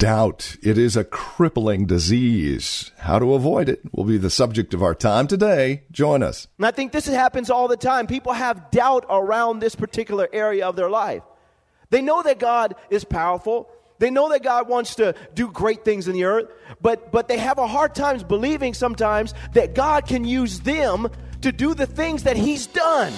Doubt. It is a crippling disease. How to avoid it will be the subject of our time today. Join us. And I think this happens all the time. People have doubt around this particular area of their life. They know that God is powerful. They know that God wants to do great things in the earth, but, but they have a hard time believing sometimes that God can use them to do the things that He's done.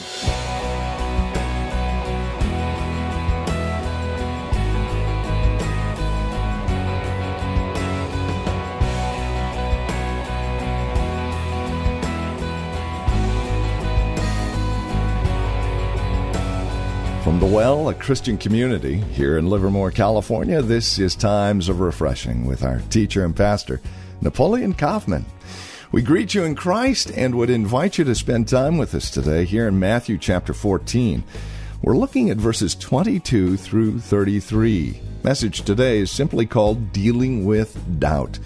From the Well, a Christian community here in Livermore, California, this is Times of Refreshing with our teacher and pastor, Napoleon Kaufman. We greet you in Christ and would invite you to spend time with us today here in Matthew chapter 14. We're looking at verses 22 through 33. Message today is simply called Dealing with Doubt.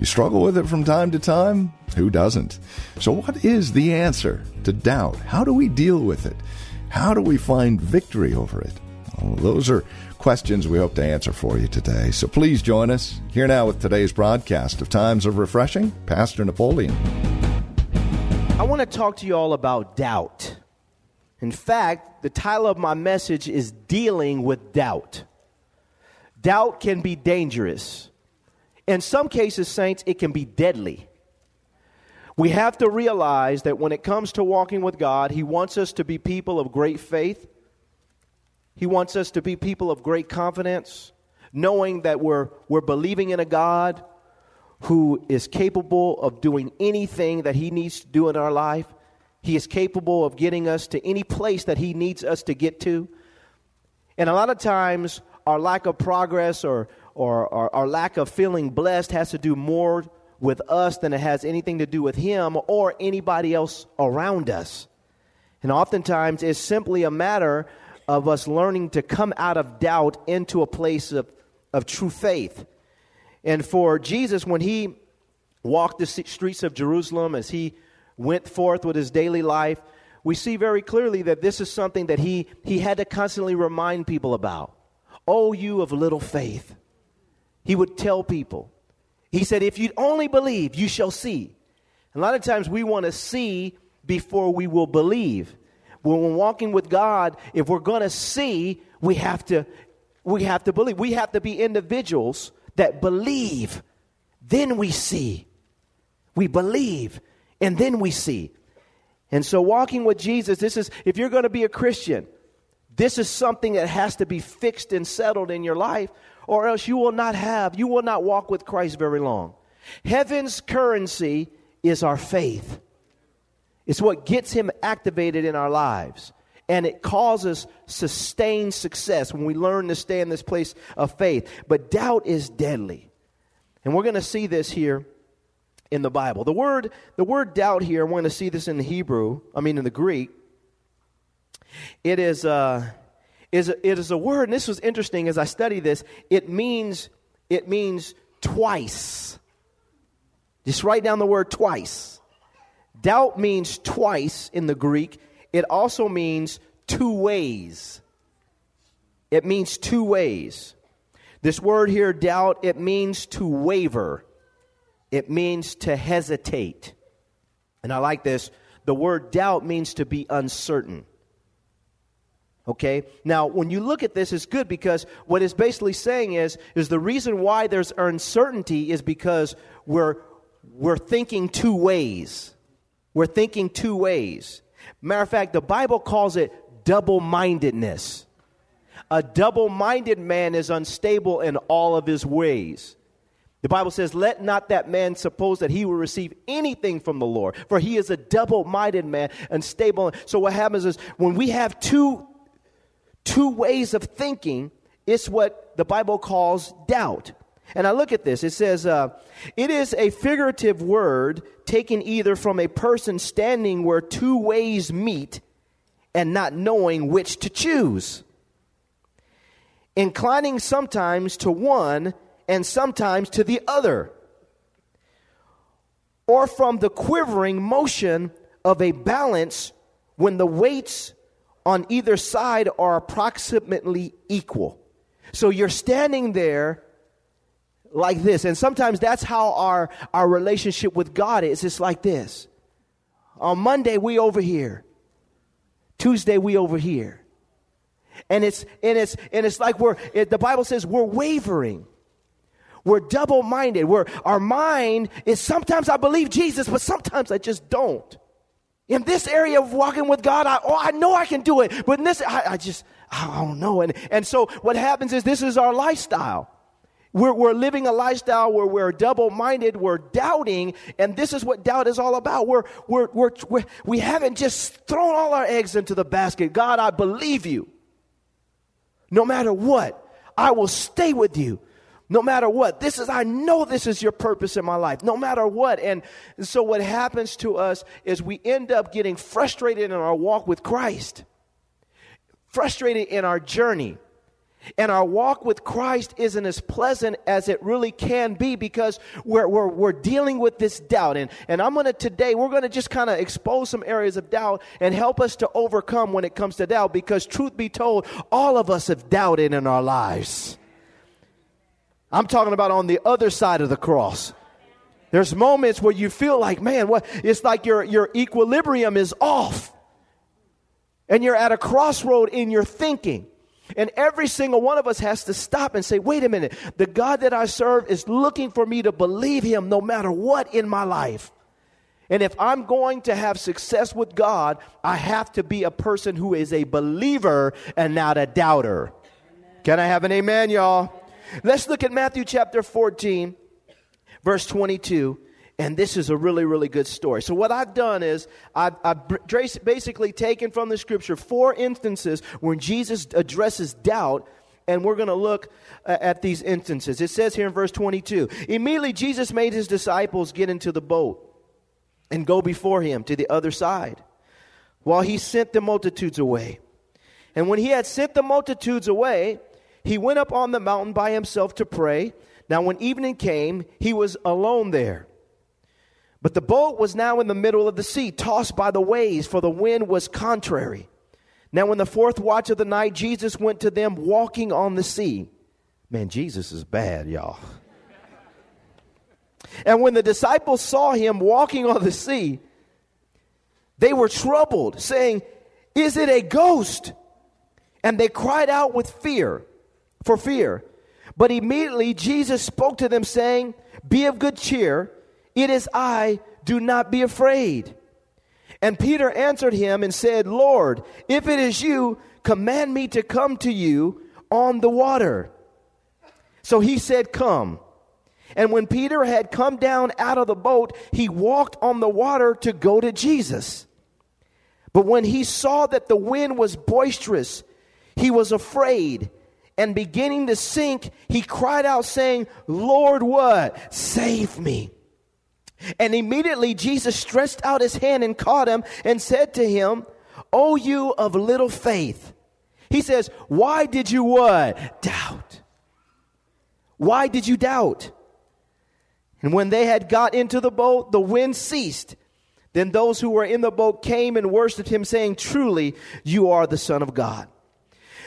You struggle with it from time to time? Who doesn't? So, what is the answer to doubt? How do we deal with it? How do we find victory over it? Well, those are questions we hope to answer for you today. So please join us here now with today's broadcast of Times of Refreshing, Pastor Napoleon. I want to talk to you all about doubt. In fact, the title of my message is Dealing with Doubt. Doubt can be dangerous. In some cases, saints, it can be deadly. We have to realize that when it comes to walking with God, He wants us to be people of great faith. He wants us to be people of great confidence, knowing that we're, we're believing in a God who is capable of doing anything that He needs to do in our life. He is capable of getting us to any place that He needs us to get to. And a lot of times, our lack of progress or, or, or our lack of feeling blessed has to do more with us than it has anything to do with him or anybody else around us. And oftentimes it's simply a matter of us learning to come out of doubt into a place of, of true faith. And for Jesus, when he walked the streets of Jerusalem, as he went forth with his daily life, we see very clearly that this is something that he, he had to constantly remind people about. Oh, you of little faith. He would tell people, he said, If you'd only believe, you shall see. A lot of times we want to see before we will believe. When we're walking with God, if we're going to see, we have to we have to believe. We have to be individuals that believe. Then we see. We believe and then we see. And so walking with Jesus, this is if you're going to be a Christian, this is something that has to be fixed and settled in your life or else you will not have, you will not walk with Christ very long. Heaven's currency is our faith. It's what gets him activated in our lives. And it causes sustained success when we learn to stay in this place of faith. But doubt is deadly. And we're going to see this here in the Bible. The word, the word doubt here, we're going to see this in the Hebrew, I mean in the Greek. It is uh, is a, it is a word, and this was interesting as I studied this. It means it means twice. Just write down the word twice. Doubt means twice in the Greek. It also means two ways. It means two ways. This word here, doubt, it means to waver. It means to hesitate. And I like this. The word doubt means to be uncertain. Okay? Now, when you look at this, it's good because what it's basically saying is, is the reason why there's uncertainty is because we're, we're thinking two ways. We're thinking two ways. Matter of fact, the Bible calls it double mindedness. A double minded man is unstable in all of his ways. The Bible says, Let not that man suppose that he will receive anything from the Lord, for he is a double minded man, unstable. So, what happens is when we have two two ways of thinking, it's what the Bible calls doubt. And I look at this, it says, uh, it is a figurative word taken either from a person standing where two ways meet and not knowing which to choose, inclining sometimes to one and sometimes to the other, or from the quivering motion of a balance when the weights on either side are approximately equal. So you're standing there like this. And sometimes that's how our, our relationship with God is. It's like this. On Monday, we over here. Tuesday, we over here. And it's, and it's, and it's like we're, it, the Bible says we're wavering. We're double minded. We're, our mind is sometimes I believe Jesus, but sometimes I just don't. In this area of walking with God, I, oh, I know I can do it. But in this, I, I just, I don't know. And, and so what happens is this is our lifestyle. We're, we're living a lifestyle where we're double minded, we're doubting, and this is what doubt is all about. We're, we're, we're, we're, we haven't just thrown all our eggs into the basket. God, I believe you. No matter what, I will stay with you. No matter what, this is, I know this is your purpose in my life, no matter what. And so, what happens to us is we end up getting frustrated in our walk with Christ, frustrated in our journey. And our walk with Christ isn't as pleasant as it really can be because we're, we're, we're dealing with this doubt. And, and I'm going to today, we're going to just kind of expose some areas of doubt and help us to overcome when it comes to doubt because, truth be told, all of us have doubted in our lives. I'm talking about on the other side of the cross. There's moments where you feel like, man, what it's like your, your equilibrium is off. And you're at a crossroad in your thinking. And every single one of us has to stop and say, wait a minute, the God that I serve is looking for me to believe him no matter what in my life. And if I'm going to have success with God, I have to be a person who is a believer and not a doubter. Amen. Can I have an amen, y'all? Let's look at Matthew chapter 14, verse 22. And this is a really, really good story. So, what I've done is I've, I've basically taken from the scripture four instances when Jesus addresses doubt and we're going to look uh, at these instances. It says here in verse 22 Immediately Jesus made his disciples get into the boat and go before him to the other side while he sent the multitudes away. And when he had sent the multitudes away, he went up on the mountain by himself to pray. Now, when evening came, he was alone there. But the boat was now in the middle of the sea, tossed by the waves, for the wind was contrary. Now, in the fourth watch of the night, Jesus went to them walking on the sea. Man, Jesus is bad, y'all. And when the disciples saw him walking on the sea, they were troubled, saying, Is it a ghost? And they cried out with fear for fear. But immediately Jesus spoke to them, saying, Be of good cheer, it is I, do not be afraid. And Peter answered him and said, Lord, if it is you, command me to come to you on the water. So he said, Come. And when Peter had come down out of the boat, he walked on the water to go to Jesus. But when he saw that the wind was boisterous, he was afraid and beginning to sink, he cried out, saying, Lord, what? Save me. And immediately Jesus stretched out his hand and caught him and said to him, O you of little faith. He says, Why did you what? Doubt. Why did you doubt? And when they had got into the boat, the wind ceased. Then those who were in the boat came and worshiped him, saying, Truly, you are the Son of God.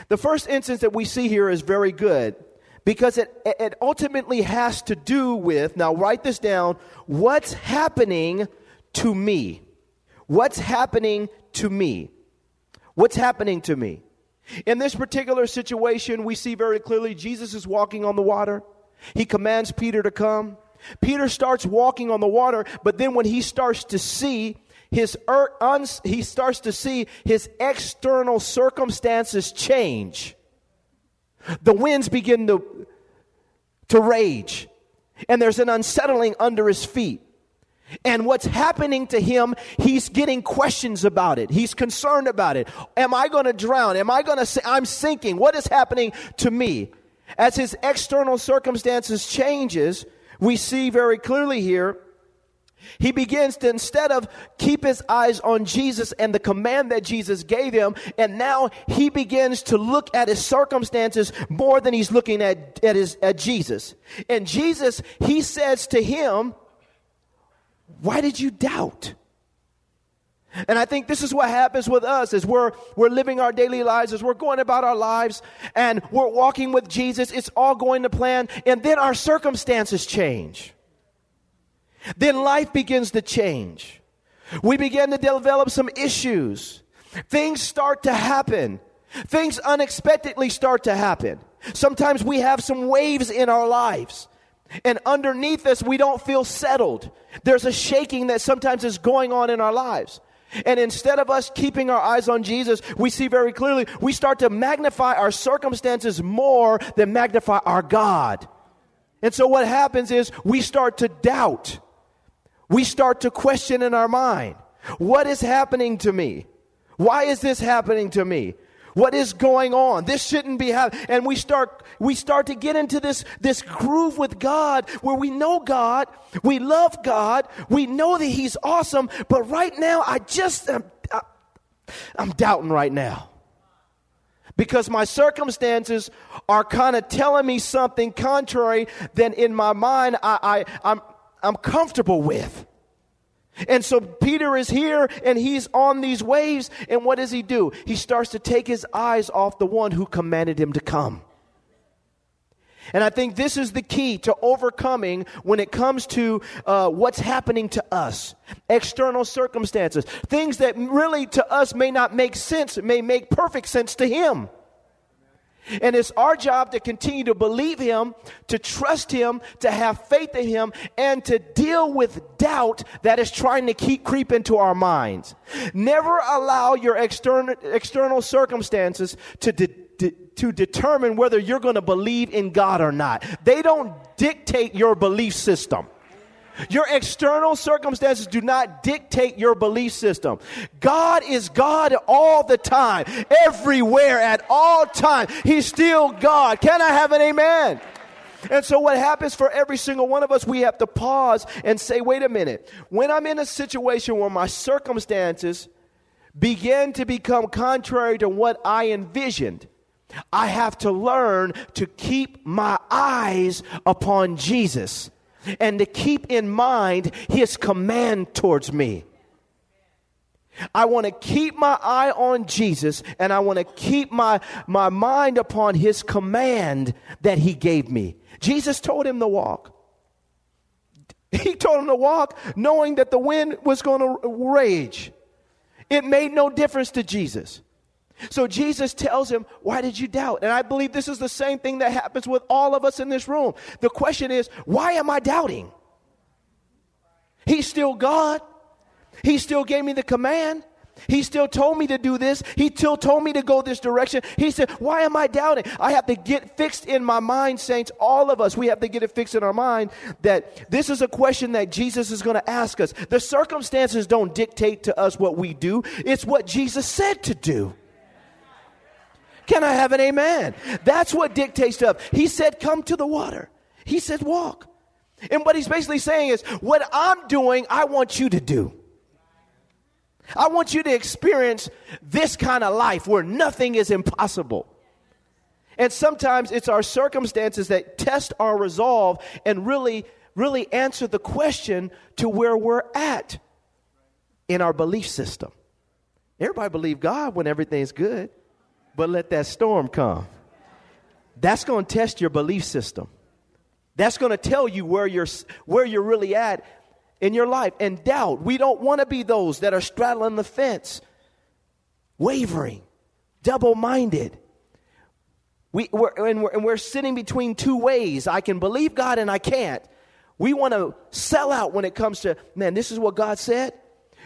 The first instance that we see here is very good because it, it ultimately has to do with, now write this down, what's happening to me? What's happening to me? What's happening to me? In this particular situation, we see very clearly Jesus is walking on the water. He commands Peter to come. Peter starts walking on the water, but then when he starts to see his er, he starts to see his external circumstances change. The winds begin to, to rage, and there's an unsettling under his feet. And what's happening to him, he's getting questions about it. He's concerned about it. Am I going to drown? Am I going to say I'm sinking? What is happening to me? As his external circumstances changes, we see very clearly here he begins to, instead of keep his eyes on Jesus and the command that Jesus gave him, and now he begins to look at his circumstances more than he's looking at, at, his, at Jesus. And Jesus, he says to him, Why did you doubt? And I think this is what happens with us as we're, we're living our daily lives, as we're going about our lives and we're walking with Jesus. It's all going to plan, and then our circumstances change. Then life begins to change. We begin to develop some issues. Things start to happen. Things unexpectedly start to happen. Sometimes we have some waves in our lives. And underneath us, we don't feel settled. There's a shaking that sometimes is going on in our lives. And instead of us keeping our eyes on Jesus, we see very clearly we start to magnify our circumstances more than magnify our God. And so what happens is we start to doubt we start to question in our mind what is happening to me? Why is this happening to me? What is going on? This shouldn't be happening. And we start, we start to get into this, this groove with God where we know God, we love God, we know that He's awesome, but right now I just, am, I, I'm doubting right now. Because my circumstances are kind of telling me something contrary than in my mind I, I, I'm, I'm comfortable with. And so Peter is here and he's on these waves. And what does he do? He starts to take his eyes off the one who commanded him to come. And I think this is the key to overcoming when it comes to uh, what's happening to us, external circumstances, things that really to us may not make sense, may make perfect sense to him. And it's our job to continue to believe Him, to trust Him, to have faith in Him, and to deal with doubt that is trying to keep creep into our minds. Never allow your external, external circumstances to, de- de- to determine whether you're going to believe in God or not. They don't dictate your belief system. Your external circumstances do not dictate your belief system. God is God all the time, everywhere, at all time. He's still God. Can I have an amen? And so, what happens for every single one of us, we have to pause and say, wait a minute. When I'm in a situation where my circumstances begin to become contrary to what I envisioned, I have to learn to keep my eyes upon Jesus and to keep in mind his command towards me. I want to keep my eye on Jesus and I want to keep my, my mind upon his command that he gave me. Jesus told him to walk. He told him to walk knowing that the wind was going to rage. It made no difference to Jesus. So Jesus tells him, Why did you doubt? And I believe this is the same thing that happens with all of us in this room. The question is, Why am I doubting? He's still God. He still gave me the command. He still told me to do this. He still told me to go this direction. He said, Why am I doubting? I have to get fixed in my mind, saints. All of us, we have to get it fixed in our mind that this is a question that Jesus is going to ask us. The circumstances don't dictate to us what we do, it's what Jesus said to do. Can I have an amen? That's what dictates stuff. He said, Come to the water. He said, Walk. And what he's basically saying is, What I'm doing, I want you to do. I want you to experience this kind of life where nothing is impossible. And sometimes it's our circumstances that test our resolve and really, really answer the question to where we're at in our belief system. Everybody believe God when everything's good but let that storm come. That's going to test your belief system. That's going to tell you where you're, where you're really at in your life. And doubt, we don't want to be those that are straddling the fence, wavering, double minded. We, we're, and, we're, and we're sitting between two ways. I can believe God and I can't. We want to sell out when it comes to, man, this is what God said.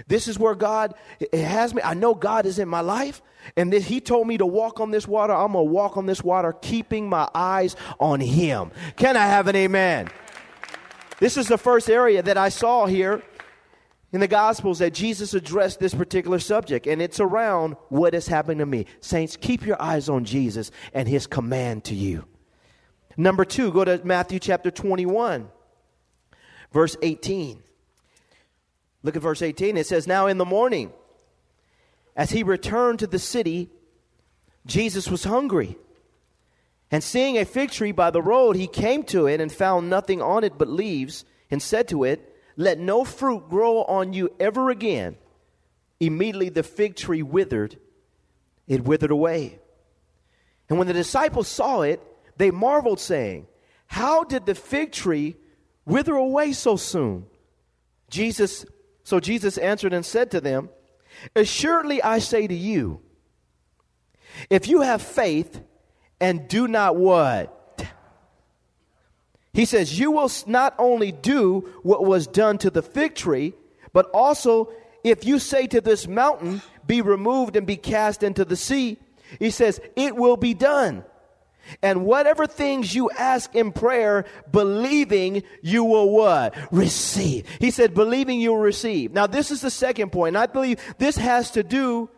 This is where God has me. I know God is in my life. And this, he told me to walk on this water. I'm going to walk on this water, keeping my eyes on him. Can I have an amen? This is the first area that I saw here in the Gospels that Jesus addressed this particular subject, and it's around what has happened to me. Saints, keep your eyes on Jesus and his command to you. Number two, go to Matthew chapter 21, verse 18. Look at verse 18. It says, Now in the morning, as he returned to the city, Jesus was hungry. And seeing a fig tree by the road, he came to it and found nothing on it but leaves, and said to it, Let no fruit grow on you ever again. Immediately the fig tree withered, it withered away. And when the disciples saw it, they marveled, saying, How did the fig tree wither away so soon? Jesus, so Jesus answered and said to them, Assuredly I say to you, if you have faith and do not what? He says, You will not only do what was done to the fig tree, but also if you say to this mountain, Be removed and be cast into the sea, he says, It will be done. And whatever things you ask in prayer, believing you will what? Receive. He said, believing you will receive. Now, this is the second point. I believe this has to do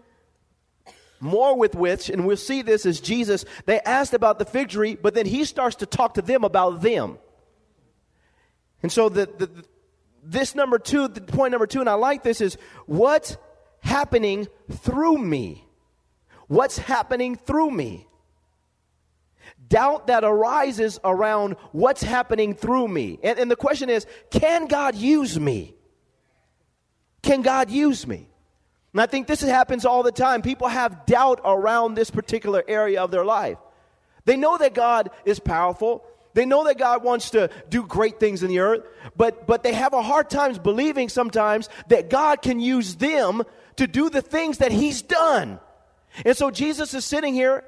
more with which, and we'll see this as Jesus, they asked about the fig tree, but then he starts to talk to them about them. And so the, the this number two, the point number two, and I like this, is what's happening through me? What's happening through me? Doubt that arises around what's happening through me. And, and, the question is can God use me? Can God use me? And I think this happens all the time. People have doubt around this particular area of their life. They know that God is powerful. They know that God wants to do great things in the earth, but, but they have a hard time believing sometimes that God can use them to do the things that He's done. And so Jesus is sitting here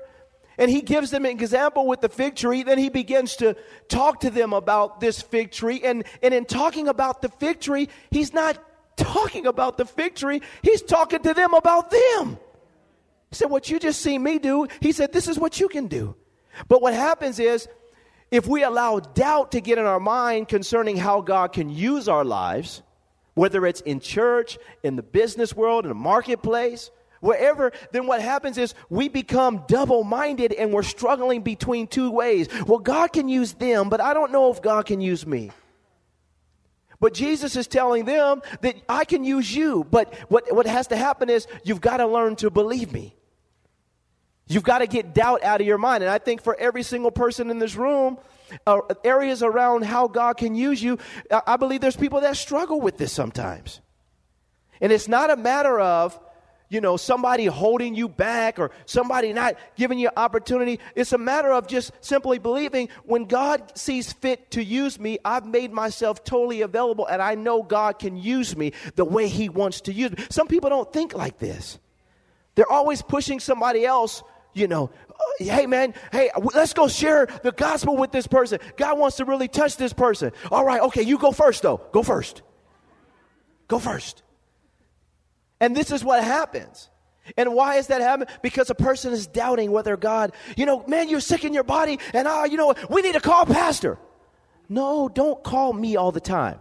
and he gives them an example with the fig tree. Then he begins to talk to them about this fig tree. And, and in talking about the fig tree, he's not talking about the fig tree, he's talking to them about them. He said, What you just see me do, he said, This is what you can do. But what happens is, if we allow doubt to get in our mind concerning how God can use our lives, whether it's in church, in the business world, in the marketplace, wherever, then what happens is we become double minded and we're struggling between two ways. Well, God can use them, but I don't know if God can use me. But Jesus is telling them that I can use you, but what, what has to happen is you've got to learn to believe me. You've got to get doubt out of your mind. And I think for every single person in this room, uh, areas around how God can use you, I believe there's people that struggle with this sometimes. And it's not a matter of, you know, somebody holding you back or somebody not giving you opportunity. It's a matter of just simply believing when God sees fit to use me, I've made myself totally available and I know God can use me the way He wants to use me. Some people don't think like this. They're always pushing somebody else, you know, oh, hey man, hey, let's go share the gospel with this person. God wants to really touch this person. All right, okay, you go first though. Go first. Go first. And this is what happens. And why is that happening? Because a person is doubting whether God, you know, man, you're sick in your body, and ah, you know, we need to call pastor. No, don't call me all the time.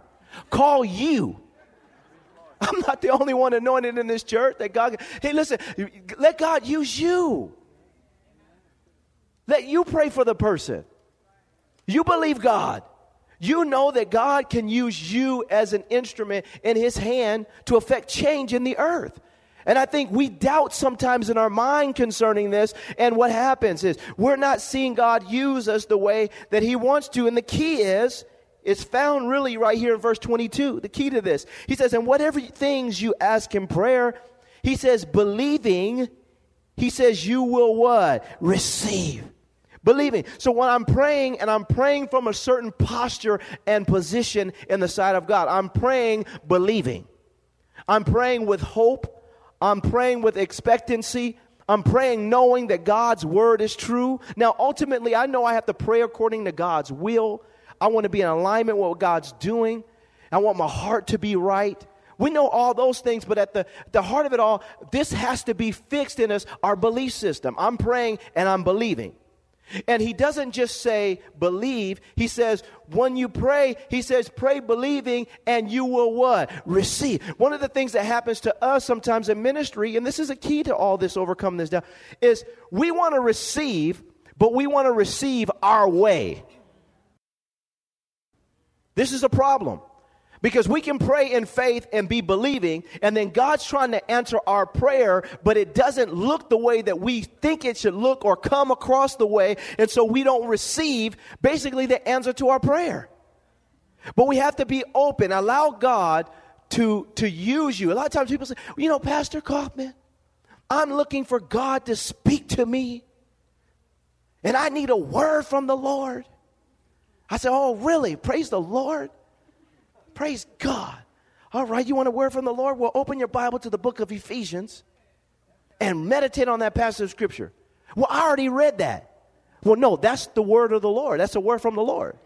Call you. I'm not the only one anointed in this church that God. Hey, listen, let God use you. Let you pray for the person. You believe God. You know that God can use you as an instrument in His hand to affect change in the earth. And I think we doubt sometimes in our mind concerning this. And what happens is we're not seeing God use us the way that He wants to. And the key is, it's found really right here in verse 22. The key to this. He says, And whatever things you ask in prayer, He says, believing, He says, you will what? Receive. Believing. So when I'm praying and I'm praying from a certain posture and position in the sight of God, I'm praying believing. I'm praying with hope. I'm praying with expectancy. I'm praying knowing that God's word is true. Now, ultimately, I know I have to pray according to God's will. I want to be in alignment with what God's doing. I want my heart to be right. We know all those things, but at the, the heart of it all, this has to be fixed in us, our belief system. I'm praying and I'm believing. And he doesn't just say believe. He says, when you pray, he says, pray believing and you will what? Receive. One of the things that happens to us sometimes in ministry, and this is a key to all this, overcome this doubt, is we want to receive, but we want to receive our way. This is a problem. Because we can pray in faith and be believing, and then God's trying to answer our prayer, but it doesn't look the way that we think it should look or come across the way, and so we don't receive basically the answer to our prayer. But we have to be open, allow God to, to use you. A lot of times people say, you know, Pastor Kaufman, I'm looking for God to speak to me, and I need a word from the Lord. I said, Oh, really? Praise the Lord. Praise God. All right, you want a word from the Lord? Well, open your Bible to the book of Ephesians and meditate on that passage of Scripture. Well, I already read that. Well, no, that's the word of the Lord. That's a word from the Lord.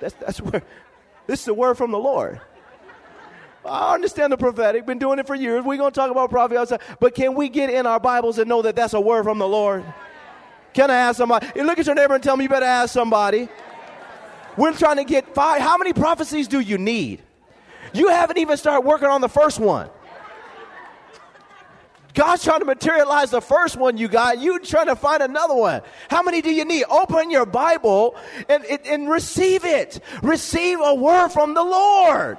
That's, that's where, this is the word from the Lord. I understand the prophetic, been doing it for years. We're going to talk about prophecy outside. But can we get in our Bibles and know that that's a word from the Lord? Can I ask somebody? Look at your neighbor and tell me you better ask somebody. We're trying to get five. How many prophecies do you need? You haven't even started working on the first one. God's trying to materialize the first one you got. You trying to find another one. How many do you need? Open your Bible and, and, and receive it. Receive a word from the Lord.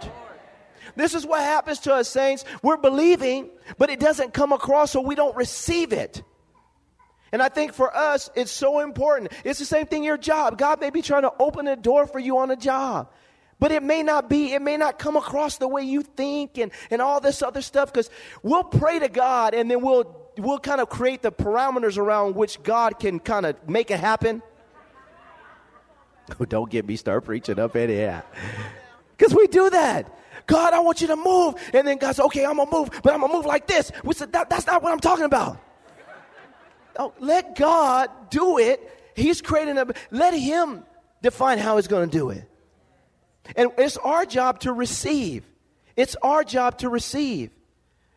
This is what happens to us, saints. We're believing, but it doesn't come across, so we don't receive it. And I think for us, it's so important. It's the same thing your job. God may be trying to open a door for you on a job. But it may not be, it may not come across the way you think and, and all this other stuff because we'll pray to God and then we'll, we'll kind of create the parameters around which God can kind of make it happen. Oh, don't get me start preaching up in here. Because we do that. God, I want you to move. And then God says, okay, I'm going to move, but I'm going to move like this. We said, that, that's not what I'm talking about. Oh, let God do it. He's creating a, let Him define how He's going to do it. And it's our job to receive. It's our job to receive.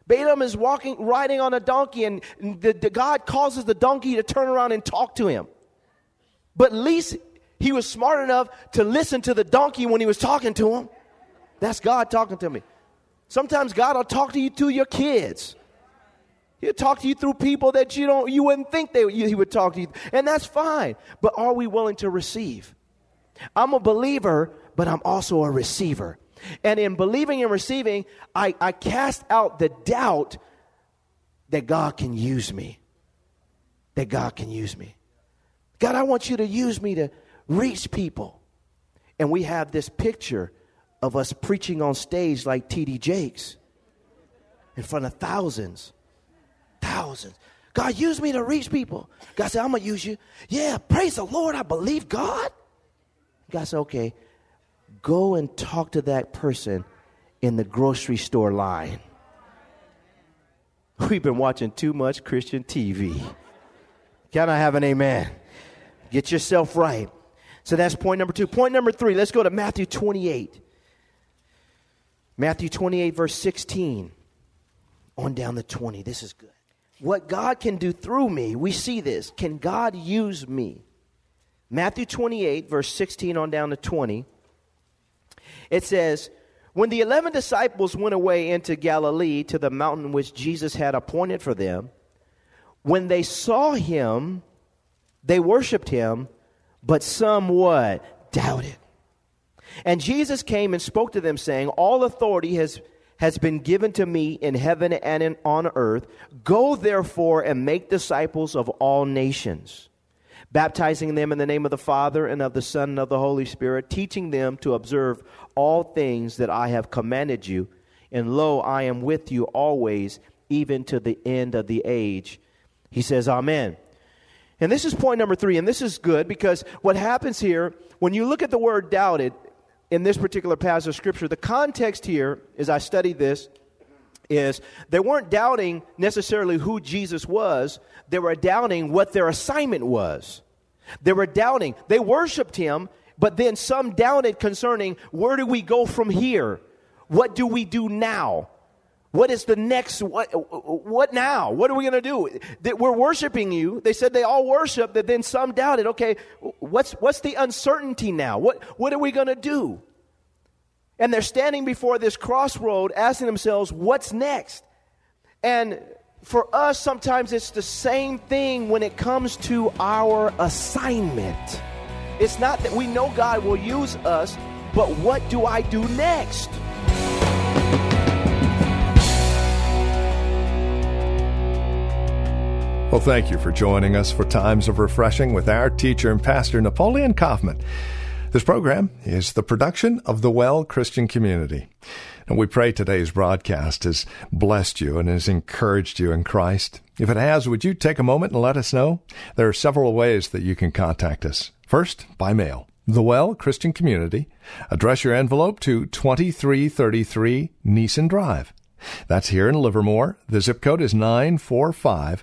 Balaam is walking, riding on a donkey, and the, the God causes the donkey to turn around and talk to him. But at least he was smart enough to listen to the donkey when he was talking to him. That's God talking to me. Sometimes God will talk to you through your kids. He'll talk to you through people that you don't you wouldn't think they he would talk to you, and that's fine. But are we willing to receive? I'm a believer, but I'm also a receiver. And in believing and receiving, I, I cast out the doubt that God can use me. That God can use me. God, I want you to use me to reach people. And we have this picture of us preaching on stage like T.D. Jakes in front of thousands. Thousands. God, use me to reach people. God said, I'm going to use you. Yeah, praise the Lord. I believe God. God said, okay, go and talk to that person in the grocery store line. We've been watching too much Christian TV. Can I have an amen? Get yourself right. So that's point number two. Point number three, let's go to Matthew 28. Matthew 28, verse 16, on down to 20. This is good. What God can do through me, we see this. Can God use me? Matthew 28, verse 16 on down to 20. It says, When the eleven disciples went away into Galilee to the mountain which Jesus had appointed for them, when they saw him, they worshiped him, but some what? Doubted. And Jesus came and spoke to them, saying, All authority has, has been given to me in heaven and in, on earth. Go therefore and make disciples of all nations, baptizing them in the name of the Father and of the Son and of the Holy Spirit, teaching them to observe all things that I have commanded you. And lo, I am with you always, even to the end of the age. He says, Amen. And this is point number three, and this is good because what happens here, when you look at the word doubted, in this particular passage of Scripture, the context here, as I studied this, is they weren't doubting necessarily who Jesus was, they were doubting what their assignment was. They were doubting. They worshiped him, but then some doubted concerning where do we go from here? What do we do now? What is the next? What, what now? What are we going to do? That we're worshiping you. They said they all worship, that then some doubted. Okay, what's, what's the uncertainty now? What, what are we going to do? And they're standing before this crossroad asking themselves, what's next? And for us, sometimes it's the same thing when it comes to our assignment. It's not that we know God will use us, but what do I do next? Well, thank you for joining us for Times of Refreshing with our teacher and pastor, Napoleon Kaufman. This program is the production of the Well Christian Community. And we pray today's broadcast has blessed you and has encouraged you in Christ. If it has, would you take a moment and let us know? There are several ways that you can contact us. First, by mail. The Well Christian Community. Address your envelope to 2333 Nissen Drive. That's here in Livermore. The zip code is 945